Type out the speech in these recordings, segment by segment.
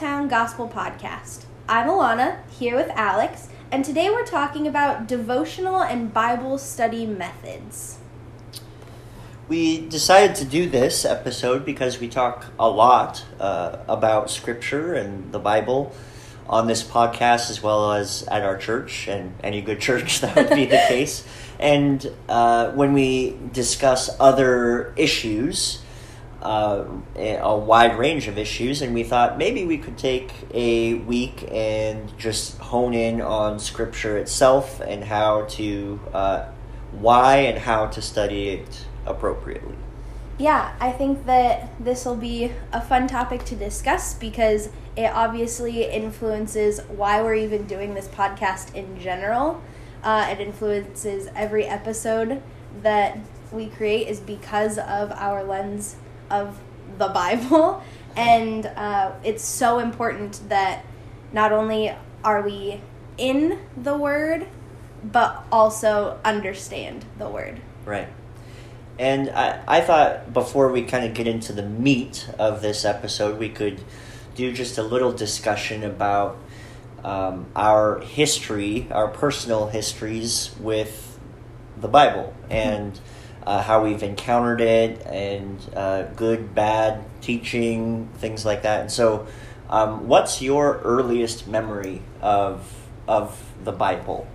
welcome to Small Town Gospel Podcast. I'm Alana, here with Alex, and today we're talking about devotional and Bible study methods. We decided to do this episode because we talk a lot uh, about Scripture and the Bible on this podcast as well as at our church and any good church that would be the case. And uh, when we discuss other issues, uh, a wide range of issues, and we thought maybe we could take a week and just hone in on Scripture itself and how to, uh, why and how to study it appropriately. Yeah, I think that this will be a fun topic to discuss because it obviously influences why we're even doing this podcast in general. Uh, it influences every episode that we create is because of our lens of the Bible. And uh, it's so important that not only are we in the Word, but also understand the Word. Right. And I, I thought before we kind of get into the meat of this episode, we could do just a little discussion about um, our history, our personal histories with the Bible, and uh, how we've encountered it, and uh, good, bad teaching, things like that. And so, um, what's your earliest memory of of the Bible?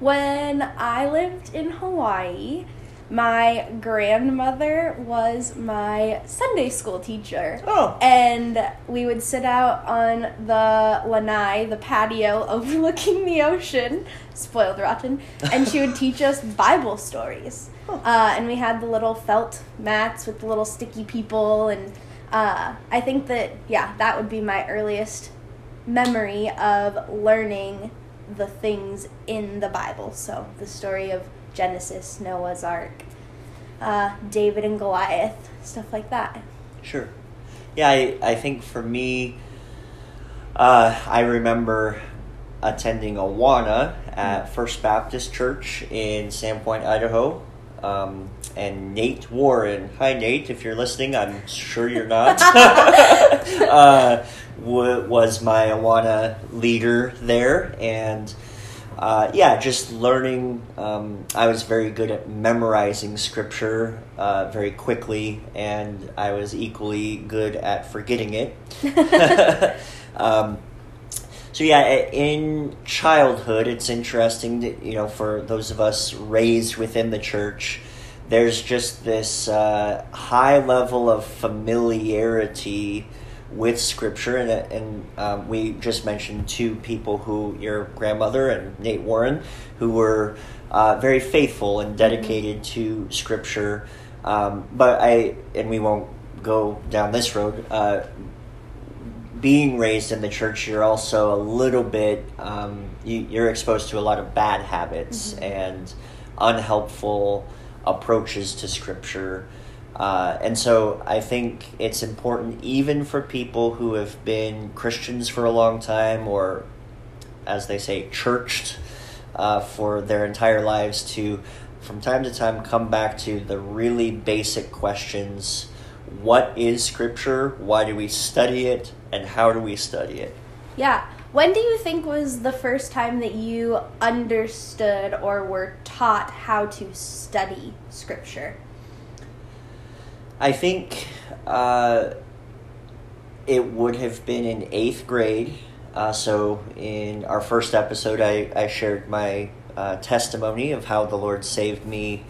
When I lived in Hawaii, my grandmother was my Sunday school teacher. Oh. And we would sit out on the lanai, the patio overlooking the ocean, spoiled rotten, and she would teach us Bible stories. Uh, and we had the little felt mats with the little sticky people. And uh, I think that, yeah, that would be my earliest memory of learning the things in the Bible. So the story of Genesis, Noah's Ark, uh, David and Goliath, stuff like that. Sure. Yeah, I, I think for me, uh, I remember attending Awana at First Baptist Church in Sandpoint, Idaho. Um, and Nate Warren. Hi, Nate, if you're listening, I'm sure you're not. uh, w- was my Awana leader there. And uh, yeah, just learning. Um, I was very good at memorizing scripture uh, very quickly, and I was equally good at forgetting it. um, so yeah, in childhood, it's interesting that you know for those of us raised within the church, there's just this uh, high level of familiarity with scripture. And, and um, we just mentioned two people who your grandmother and nate warren who were uh, very faithful and dedicated to scripture. Um, but i and we won't go down this road uh, being raised in the church you're also a little bit um, you, are exposed to a lot of bad habits mm-hmm. and unhelpful approaches to scripture uh, and so I think it's important, even for people who have been Christians for a long time, or as they say, churched uh, for their entire lives, to from time to time come back to the really basic questions what is Scripture? Why do we study it? And how do we study it? Yeah. When do you think was the first time that you understood or were taught how to study Scripture? I think uh, it would have been in eighth grade. Uh, so, in our first episode, I, I shared my uh, testimony of how the Lord saved me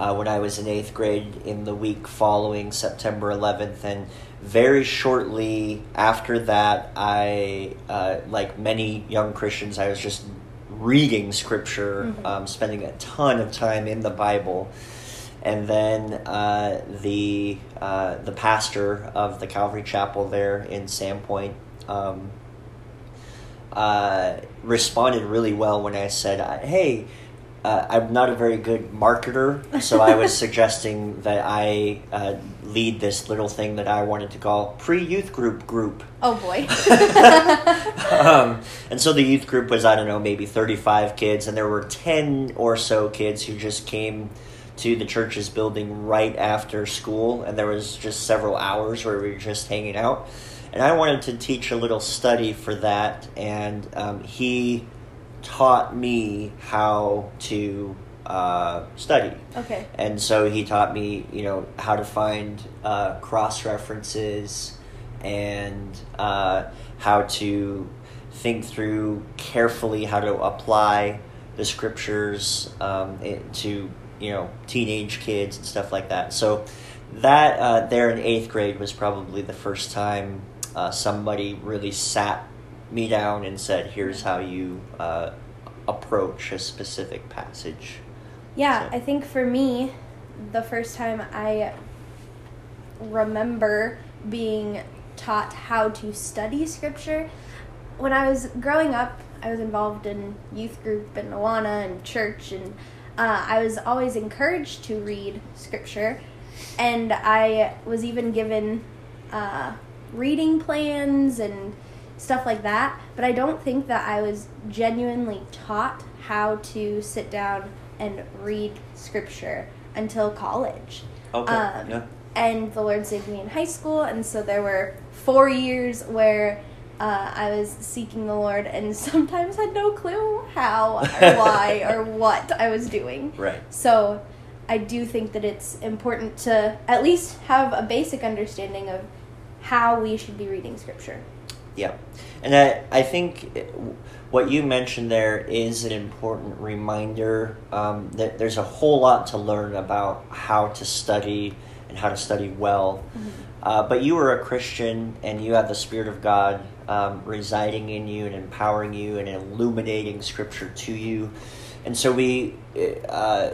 uh, when I was in eighth grade in the week following September 11th. And very shortly after that, I, uh, like many young Christians, I was just reading scripture, mm-hmm. um, spending a ton of time in the Bible and then uh, the uh, the pastor of the Calvary Chapel there in Sandpoint um, uh, responded really well when I said, "Hey." Uh, I'm not a very good marketer, so I was suggesting that I uh, lead this little thing that I wanted to call pre youth group group. Oh boy. um, and so the youth group was, I don't know, maybe 35 kids, and there were 10 or so kids who just came to the church's building right after school, and there was just several hours where we were just hanging out. and I wanted to teach a little study for that, and um, he taught me how to uh, study. Okay. And so he taught me, you know, how to find uh, cross references and uh, how to think through carefully how to apply the scriptures um, it- to, you know, teenage kids and stuff like that. So that uh, there in eighth grade was probably the first time uh, somebody really sat me down and said, "Here's how you uh, approach a specific passage." Yeah, So- I think for me, the first time I remember being taught how to study scripture, when I was growing up, I was involved in youth group and Awana and church, and uh, I was always encouraged to read scripture, and I was even given uh, reading plans and stuff like that. But I don't think that I was genuinely taught how to sit down and read scripture until college. Okay. Um, yeah. And the Lord saved me in high school, and so there were four years where uh, I was seeking the Lord, and sometimes had no clue how or why or what I was doing. Right. So I do think that it's important to at least have a basic understanding of how we should be reading scripture. Yeah, and I, I think what you mentioned there is an important reminder um, that there's a whole lot to learn about how to study and how to study well. Uh, but you are a Christian and you have the Spirit of God um, residing in you and empowering you and illuminating Scripture to you. And so we, uh,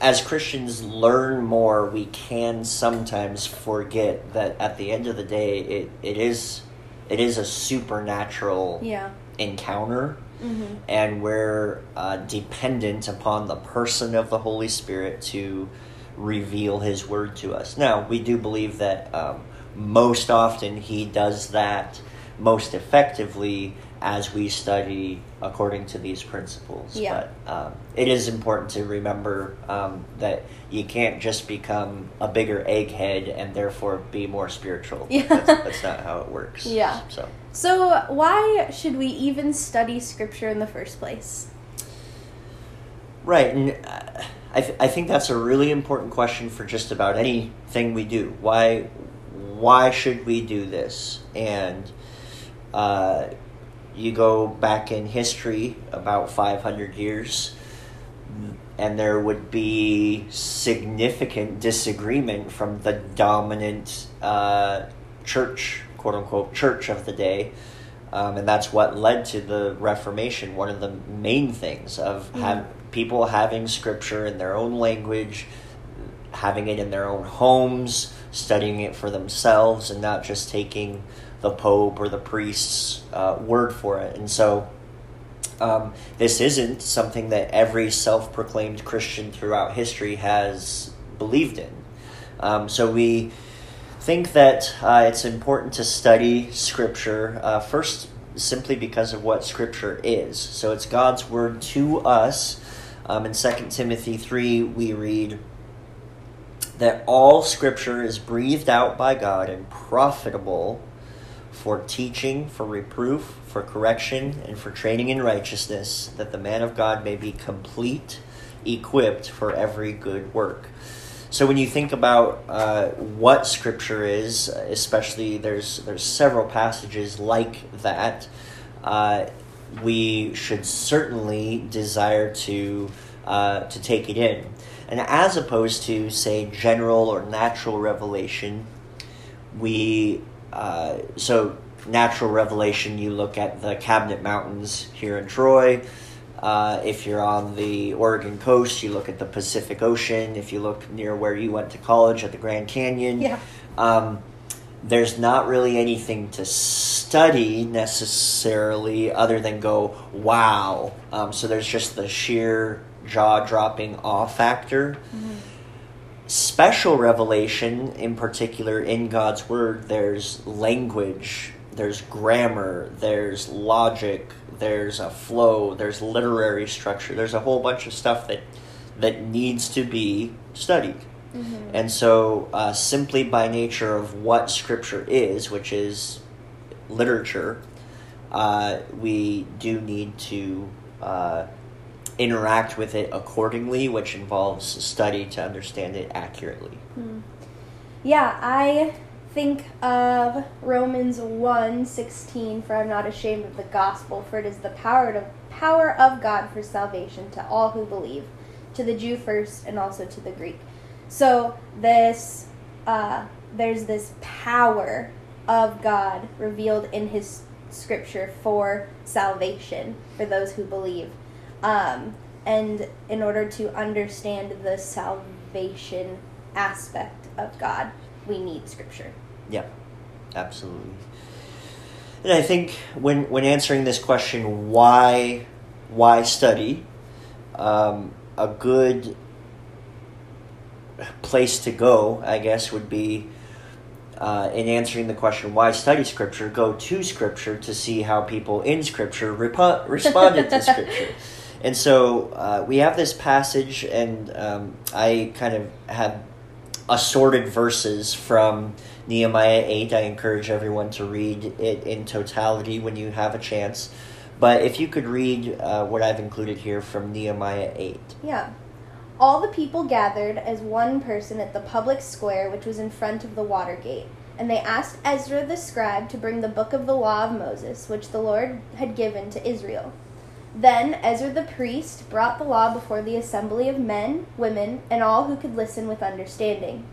as Christians, learn more. We can sometimes forget that at the end of the day, it, it is it is a supernatural Yeah. encounter hmm and we're uh, dependent upon the person of the Holy Spirit to reveal His Word to us. Now, we do believe that um, most often He does that most effectively as we study according to these principles. Yeah. But um, it is important to remember um, that you can't just become a bigger egghead and therefore be more spiritual. Yeah. That's, that's not how it works. Yeah. So. So, why should we even study scripture in the first place? Right, and uh, I, th- I think that's a really important question for just about anything we do. Why, why should we do this? And uh, you go back in history about 500 years, and there would be significant disagreement from the dominant uh, church, quote unquote, church of the day. Um, and that's what led to the Reformation. One of the main things of have people having scripture in their own language, having it in their own homes, studying it for themselves, and not just taking the Pope or the priest's uh, word for it. And so, um, this isn't something that every self proclaimed Christian throughout history has believed in. Um, so, we think that uh, it's important to study Scripture uh, first simply because of what Scripture is. So, it's God's Word to us. Um, in 2 Timothy 3, we read that all Scripture is breathed out by God and profitable for teaching, for reproof, for correction, and for training in righteousness, that the man of God may be complete, equipped for every good work. So when you think about uh, what Scripture is, especially there's there's several passages like that, uh, we should certainly desire to uh, to take it in, and as opposed to say general or natural revelation, we uh, so natural revelation. You look at the Cabinet Mountains here in Troy. Uh, if you're on the Oregon coast, you look at the Pacific Ocean. If you look near where you went to college at the Grand Canyon, Yeah. um, there's not really anything to study necessarily other than go, wow. Um, so there's just the sheer jaw dropping awe factor. Special revelation, in particular in God's Word, there's language, there's grammar, there's logic, there's a flow, there's literary structure, there's a whole bunch of stuff that that needs to be studied. Mhm. And so, uh, simply by nature of what Scripture is, which is literature, uh, we do need to uh, interact with it accordingly, which involves study to understand it accurately. Hmm. Yeah, I think of Romans 1 16, for I'm not ashamed of the gospel, for it is the power of, power of God for salvation to all who believe, to the Jew first and also to the Greek. So, this, uh, there's this power of God revealed in His scripture for salvation for those who believe. Um, and in order to understand the salvation aspect of God, we need scripture. Yeah, absolutely. And I think when when answering this question, why why study, um, a good place to go, I guess, would be uh, in answering the question why study Scripture. Go to Scripture to see how people in Scripture repo- responded to Scripture. And so uh, we have this passage, and um, I kind of have assorted verses from Nehemiah 8. I encourage everyone to read it in totality when you have a chance. But if you could read uh, what I've included here from Nehemiah 8. Yeah. All the people gathered as one person at the public square which was in front of the water gate. And they asked Ezra the scribe to bring the book of the law of Moses, which the Lord had given to Israel. Then Ezra the priest brought the law before the assembly of men, women, and all who could listen with understanding.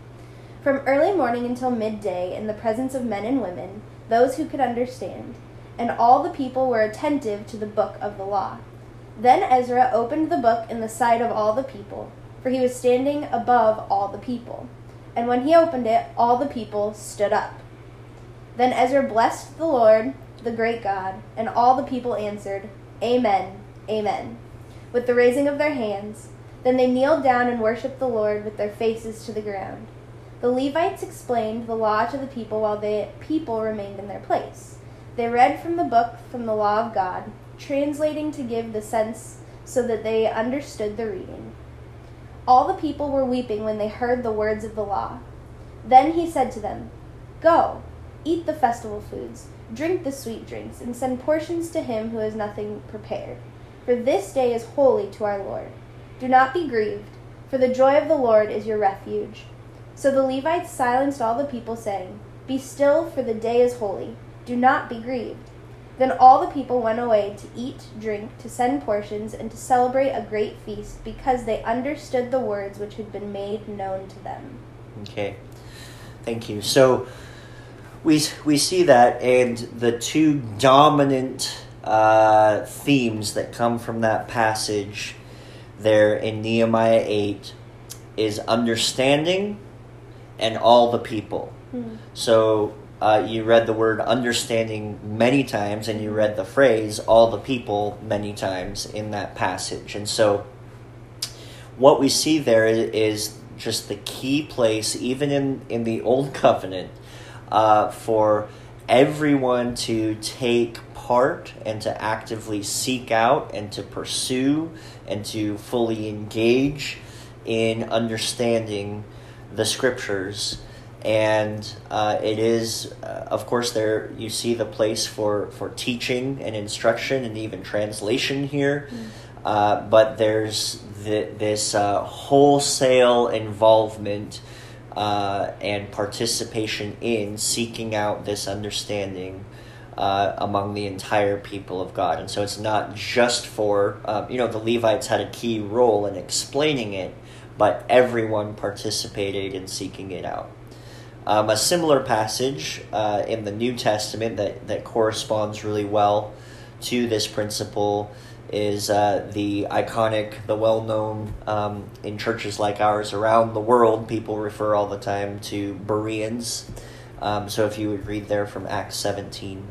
From early morning until midday, in the presence of men and women, those who could understand, and all the people were attentive to the book of the law. Then Ezra opened the book in the sight of all the people, for he was standing above all the people. And when he opened it, all the people stood up. Then Ezra blessed the Lord, the great God, and all the people answered, Amen, Amen, with the raising of their hands. Then they kneeled down and worshipped the Lord with their faces to the ground. The Levites explained the law to the people while the people remained in their place. They read from the book from the law of God, translating to give the sense so that they understood the reading. All the people were weeping when they heard the words of the law. Then he said to them, Go, eat the festival foods, drink the sweet drinks, and send portions to him who has nothing prepared. For this day is holy to our Lord. Do not be grieved, for the joy of the Lord is your refuge. So the Levites silenced all the people, saying, Be still, for the day is holy. Do not be grieved. Then all the people went away to eat, drink, to send portions, and to celebrate a great feast, because they understood the words which had been made known to them. Okay, thank you. So we we see that, and the two dominant uh, themes that come from that passage there in Nehemiah eight is understanding and all the people. Hmm. So uh, you read the word understanding many times, and you read the phrase all the people many times in that passage. And so what we see there is just the key place, even in, in the Old Covenant, uh, for everyone to take part and to actively seek out and to pursue and to fully engage in understanding the scriptures. And uh, it is uh, of course there you see the place for for teaching and instruction and even translation here. Uh, but there's the, this uh, wholesale involvement uh, and participation in seeking out this understanding uh, among the entire people of God. And so it's not just for, uh, you know, the Levites had a key role in explaining it, but everyone participated in seeking it out. Um, a similar passage uh, in the New Testament that, that corresponds really well to this principle is uh, the iconic, the well known um, in churches like ours around the world, people refer all the time to Bereans. Um, so if you would read there from Acts 17.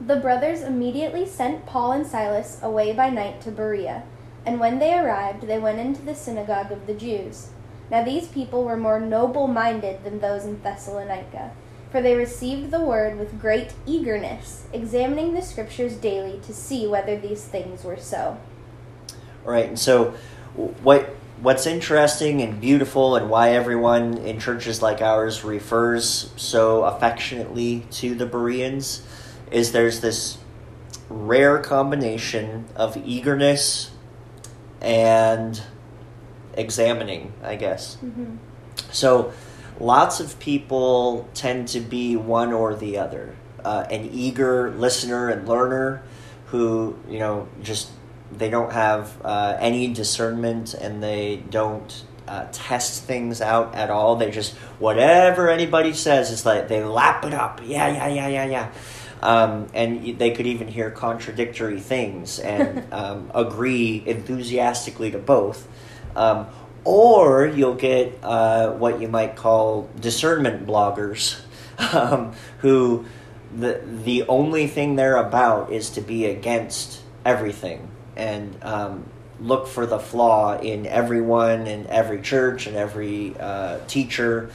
The brothers immediately sent Paul and Silas away by night to Berea, and when they arrived, they went into the synagogue of the Jews. Now these people were more noble minded than those in Thessalonica, for they received the word with great eagerness, examining the scriptures daily to see whether these things were so. All right, and so what what's interesting and beautiful, and why everyone in churches like ours refers so affectionately to the Bereans, is there's this rare combination of eagerness and examining, I guess. Mm-hmm. So, lots of people tend to be one or the other uh, an eager listener and learner who, you know, just they don't have uh, any discernment and they don't uh, test things out at all. They just, whatever anybody says, it's like they lap it up. Yeah, yeah, yeah, yeah, yeah. Um, and they could even hear contradictory things and um, agree enthusiastically to both. Um, or you'll get uh, what you might call discernment bloggers um, who the the only thing they're about is to be against everything and um, look for the flaw in everyone and every church and every uh, teacher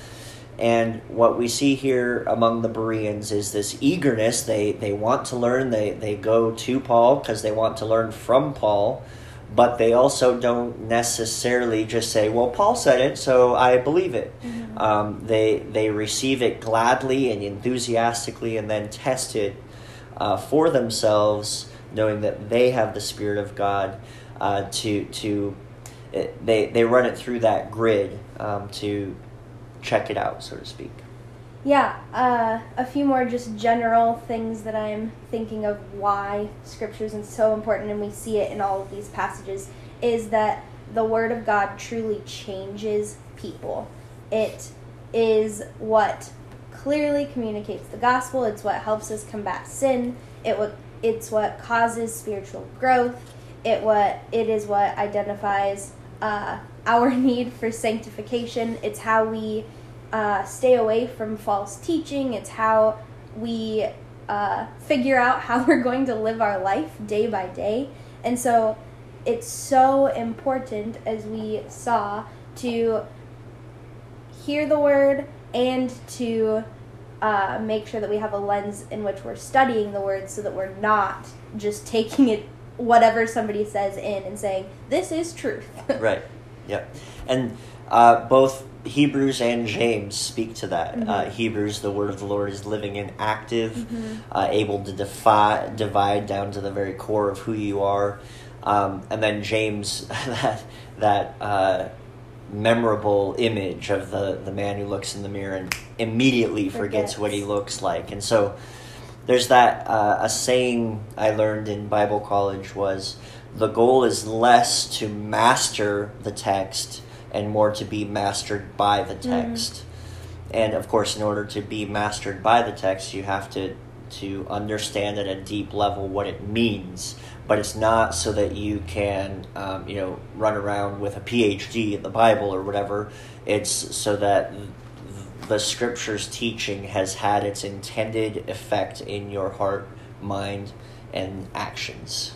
and what we see here among the Bereans is this eagerness. They, they want to learn. They, they go to Paul because they want to learn from Paul but they also don't necessarily just say, "Well, Paul said it, so I believe it." Mm-hmm. Um, they they receive it gladly and enthusiastically, and then test it uh, for themselves, knowing that they have the Spirit of God uh, to to it, they they run it through that grid um, to check it out, so to speak. Yeah, uh, a few more just general things that I'm thinking of why scriptures is so important, and we see it in all of these passages, is that the Word of God truly changes people. It is what clearly communicates the gospel. It's what helps us combat sin. It what it's what causes spiritual growth. It what it is what identifies uh, our need for sanctification. It's how we uh, stay away from false teaching. It's how we uh, figure out how we're going to live our life day by day. And so it's so important, as we saw, to hear the word and to uh, make sure that we have a lens in which we're studying the word so that we're not just taking it whatever somebody says in and saying this is truth right yep and uh, both Hebrews and James speak to that. Mm-hmm. Uh, Hebrews, the word of the Lord is living and active, mm-hmm. uh, able to defy, divide down to the very core of who you are. Um, and then James, that that uh, memorable image of the the man who looks in the mirror and immediately forgets, forgets what he looks like. And so there's that uh, a saying I learned in Bible college was the goal is less to master the text and more to be mastered by the mm-hmm. text. Mm. And of course, in order to be mastered by the text, you have to to understand at a deep level what it means. But it's not so that you can, um, you know, run around with a PhD in the Bible or whatever. It's so that the Scripture's teaching has had its intended effect in your heart, mind, and actions.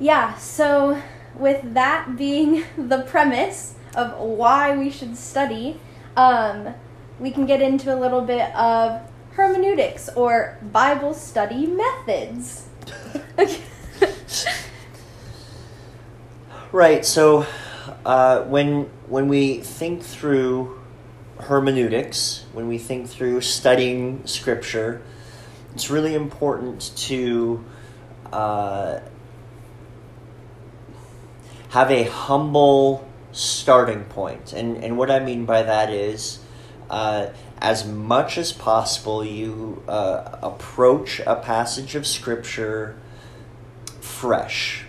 Yeah. So, with that being the premise, of why we should study, um, we can get into a little bit of hermeneutics or Bible study methods. right. So, uh, when when we think through hermeneutics, when we think through studying Scripture, it's really important to uh, have a humble starting point. And, and what I mean by that is, uh, as much as possible, you uh, approach a passage of Scripture fresh.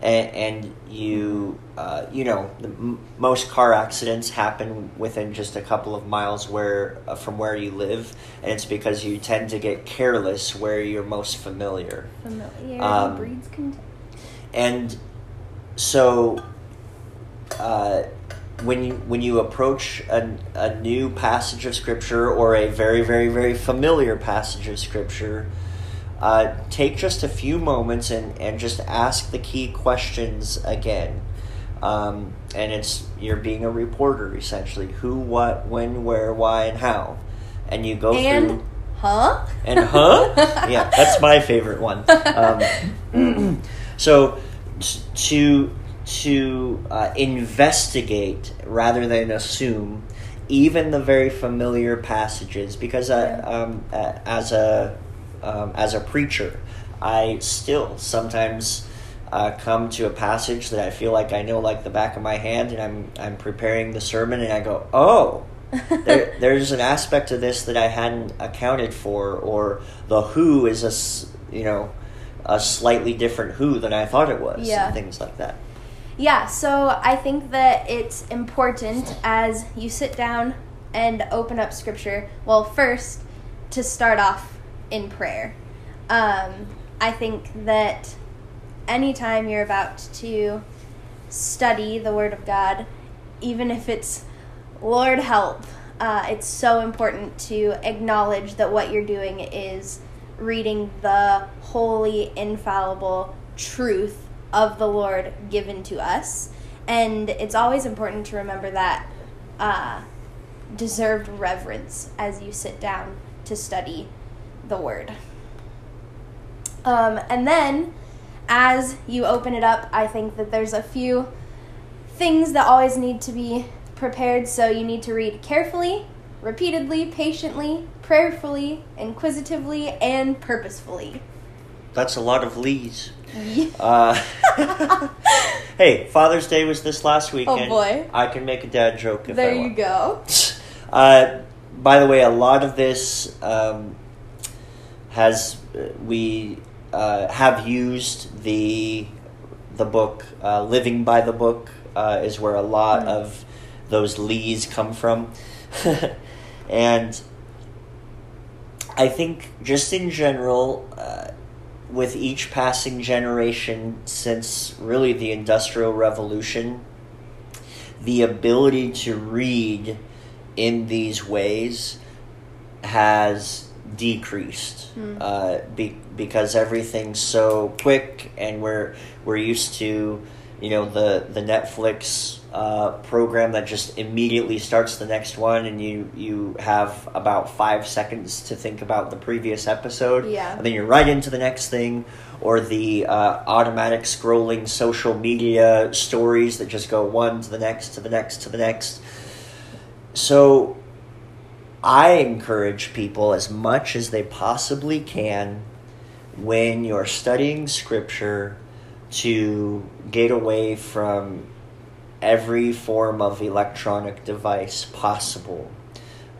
And, and you, uh, you know, the, m- most car accidents happen within just a couple of miles where uh, from where you live, and it's because you tend to get careless where you're most familiar. Familiar um, breeds contempt. And so uh, when you when you approach a, a new passage of scripture or a very very very familiar passage of scripture uh, take just a few moments and, and just ask the key questions again. Um, and it's you're being a reporter essentially. Who what when where why and how. And you go and, through huh? And huh? Yeah that's my favorite one. Um, so to to uh, investigate rather than assume even the very familiar passages because I, um, uh, as a um, as a preacher I still sometimes uh, come to a passage that I feel like I know like the back of my hand and I'm I'm preparing the sermon and I go oh there, there's an aspect of this that I hadn't accounted for, or the who is a you know a slightly different who than I thought it was, Yeah. and things like that. Yeah, so I think that it's important as you sit down and open up scripture, well, first to start off in prayer. Um, I think that anytime you're about to study the Word of God, even if it's Lord help, uh, it's so important to acknowledge that what you're doing is reading the holy, infallible truth of the Lord given to us. And it's always important to remember that uh, deserved reverence as you sit down to study the Word. Um, and then, as you open it up, I think that there's a few things that always need to be prepared. So you need to read carefully, repeatedly, patiently, prayerfully, inquisitively, and purposefully. That's a lot of leads. Uh, hey, Father's Day was this last weekend. Oh, boy. I can make a dad joke if there I you go. Uh, by the way, a lot of this um, has we uh, have used the the book uh, "Living by the Book" uh, is where a lot Mm. of those lees come from, and I think just in general. With each passing generation since really the Industrial Revolution, the ability to read in these ways has decreased Hmm. uh, be, because everything's so quick and we're we're used to you know the the Netflix uh, program that just immediately starts the next one and you you have about five seconds to think about the previous episode Yeah. and then you're right into the next thing or the uh, automatic scrolling social media stories that just go one to the next to the next to the next so I encourage people as much as they possibly can when you're studying scripture to get away from every form of electronic device possible.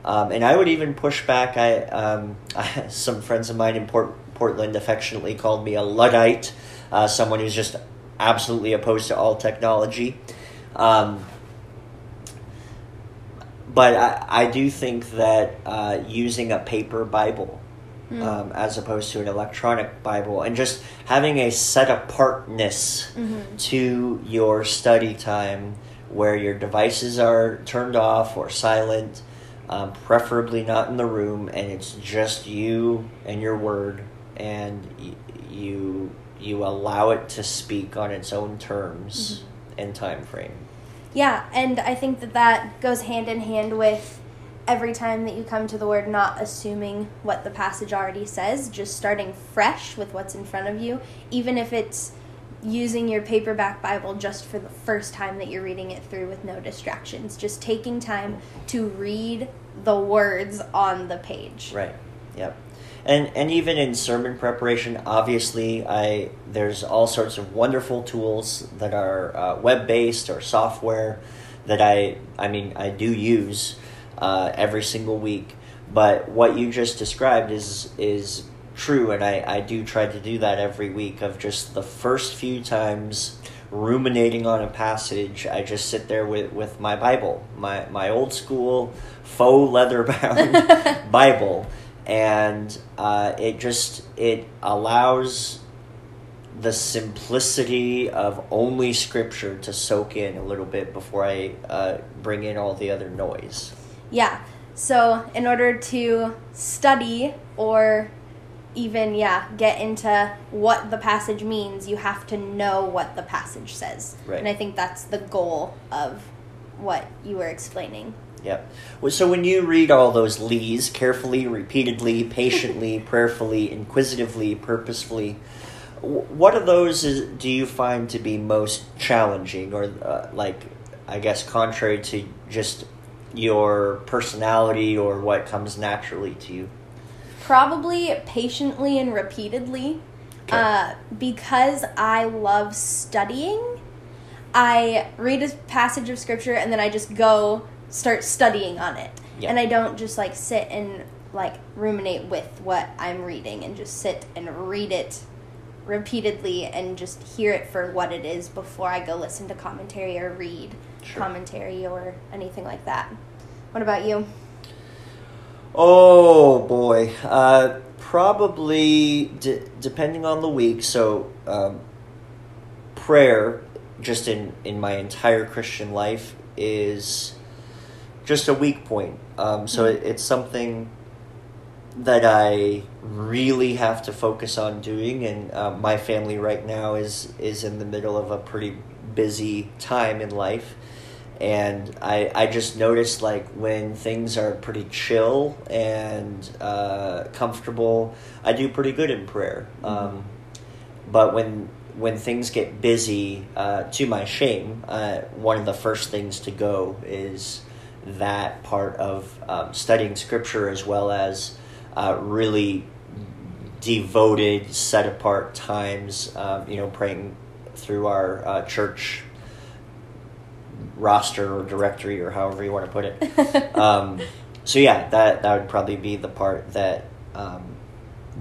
Um, and I would even push back. I, um, I some friends of mine in Port, Portland affectionately called me a luddite, uh, someone who's just absolutely opposed to all technology. Um, but I, I do think that uh, using a paper Bible Mm. um, as opposed to an electronic Bible and just having a set apartness Mhm. to your study time where your devices are turned off or silent, um, preferably not in the room, and it's just you and your word, and y- you you allow it to speak on its own terms and time frame. Yeah, and I think that that goes hand in hand with every time that you come to the word, not assuming what the passage already says, just starting fresh with what's in front of you, even if it's using your paperback Bible just for the first time that you're reading it through with no distractions. Just taking time to read the words on the page. Right. Yep. And and even in sermon preparation, obviously, I there's all sorts of wonderful tools that are uh, web based or software that I I mean I do use uh, every single week. But what you just described is is true, and I I do try to do that every week. Of just the first few times ruminating on a passage, I just sit there with with my Bible, my my old school faux leather bound Bible, and uh, it just it allows the simplicity of only Scripture to soak in a little bit before I uh, bring in all the other noise. Yeah. So, in order to study or even, yeah, get into what the passage means, you have to know what the passage says. Right. And I think that's the goal of what you were explaining. Yep. Well, So when you read all those lees carefully, repeatedly, patiently, prayerfully, inquisitively, purposefully, what of those is, do you find to be most challenging, or uh, like, I guess, contrary to just your personality or what comes naturally to you? Probably patiently and repeatedly. Okay. Uh, because I love studying, I read a passage of scripture and then I just go start studying on it. Yeah. And I don't just like sit and like ruminate with what I'm reading and just sit and read it repeatedly and just hear it for what it is before I go listen to commentary or read Sure. commentary or anything like that. What about you? Oh boy, uh, probably d- depending on the week. So, um, prayer, just in in my entire Christian life, is just a weak point. Um, so it, it's something that I really have to focus on doing, and uh, my family right now is is in the middle of a pretty busy time in life. And I, I just noticed like when things are pretty chill and uh, comfortable i do pretty good in prayer. Um, but when when things get busy uh, to my shame uh, one of the first things to go is that part of um, studying scripture as well as uh, really devoted set apart times um, you know praying through our uh, church roster or directory or however you want to put it. um, so yeah, that that would probably be the part that um,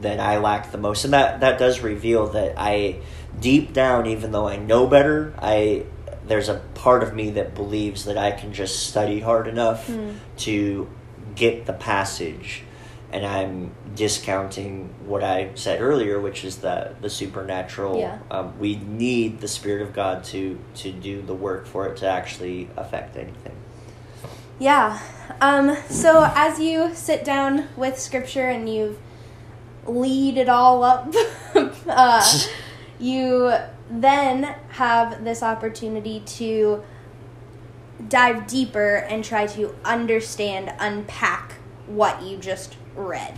that I lack the most, and that that does reveal that I deep down, even though I know better, I there's a part of me that believes that I can just study hard enough Hmm. to get the passage. And I'm discounting what I said earlier, which is that the supernatural. Yeah. Um, we need the Spirit of God to to do the work for it to actually affect anything. Yeah. Um, so as you sit down with scripture and you lead it all up, uh, you then have this opportunity to dive deeper and try to understand, unpack what you just read.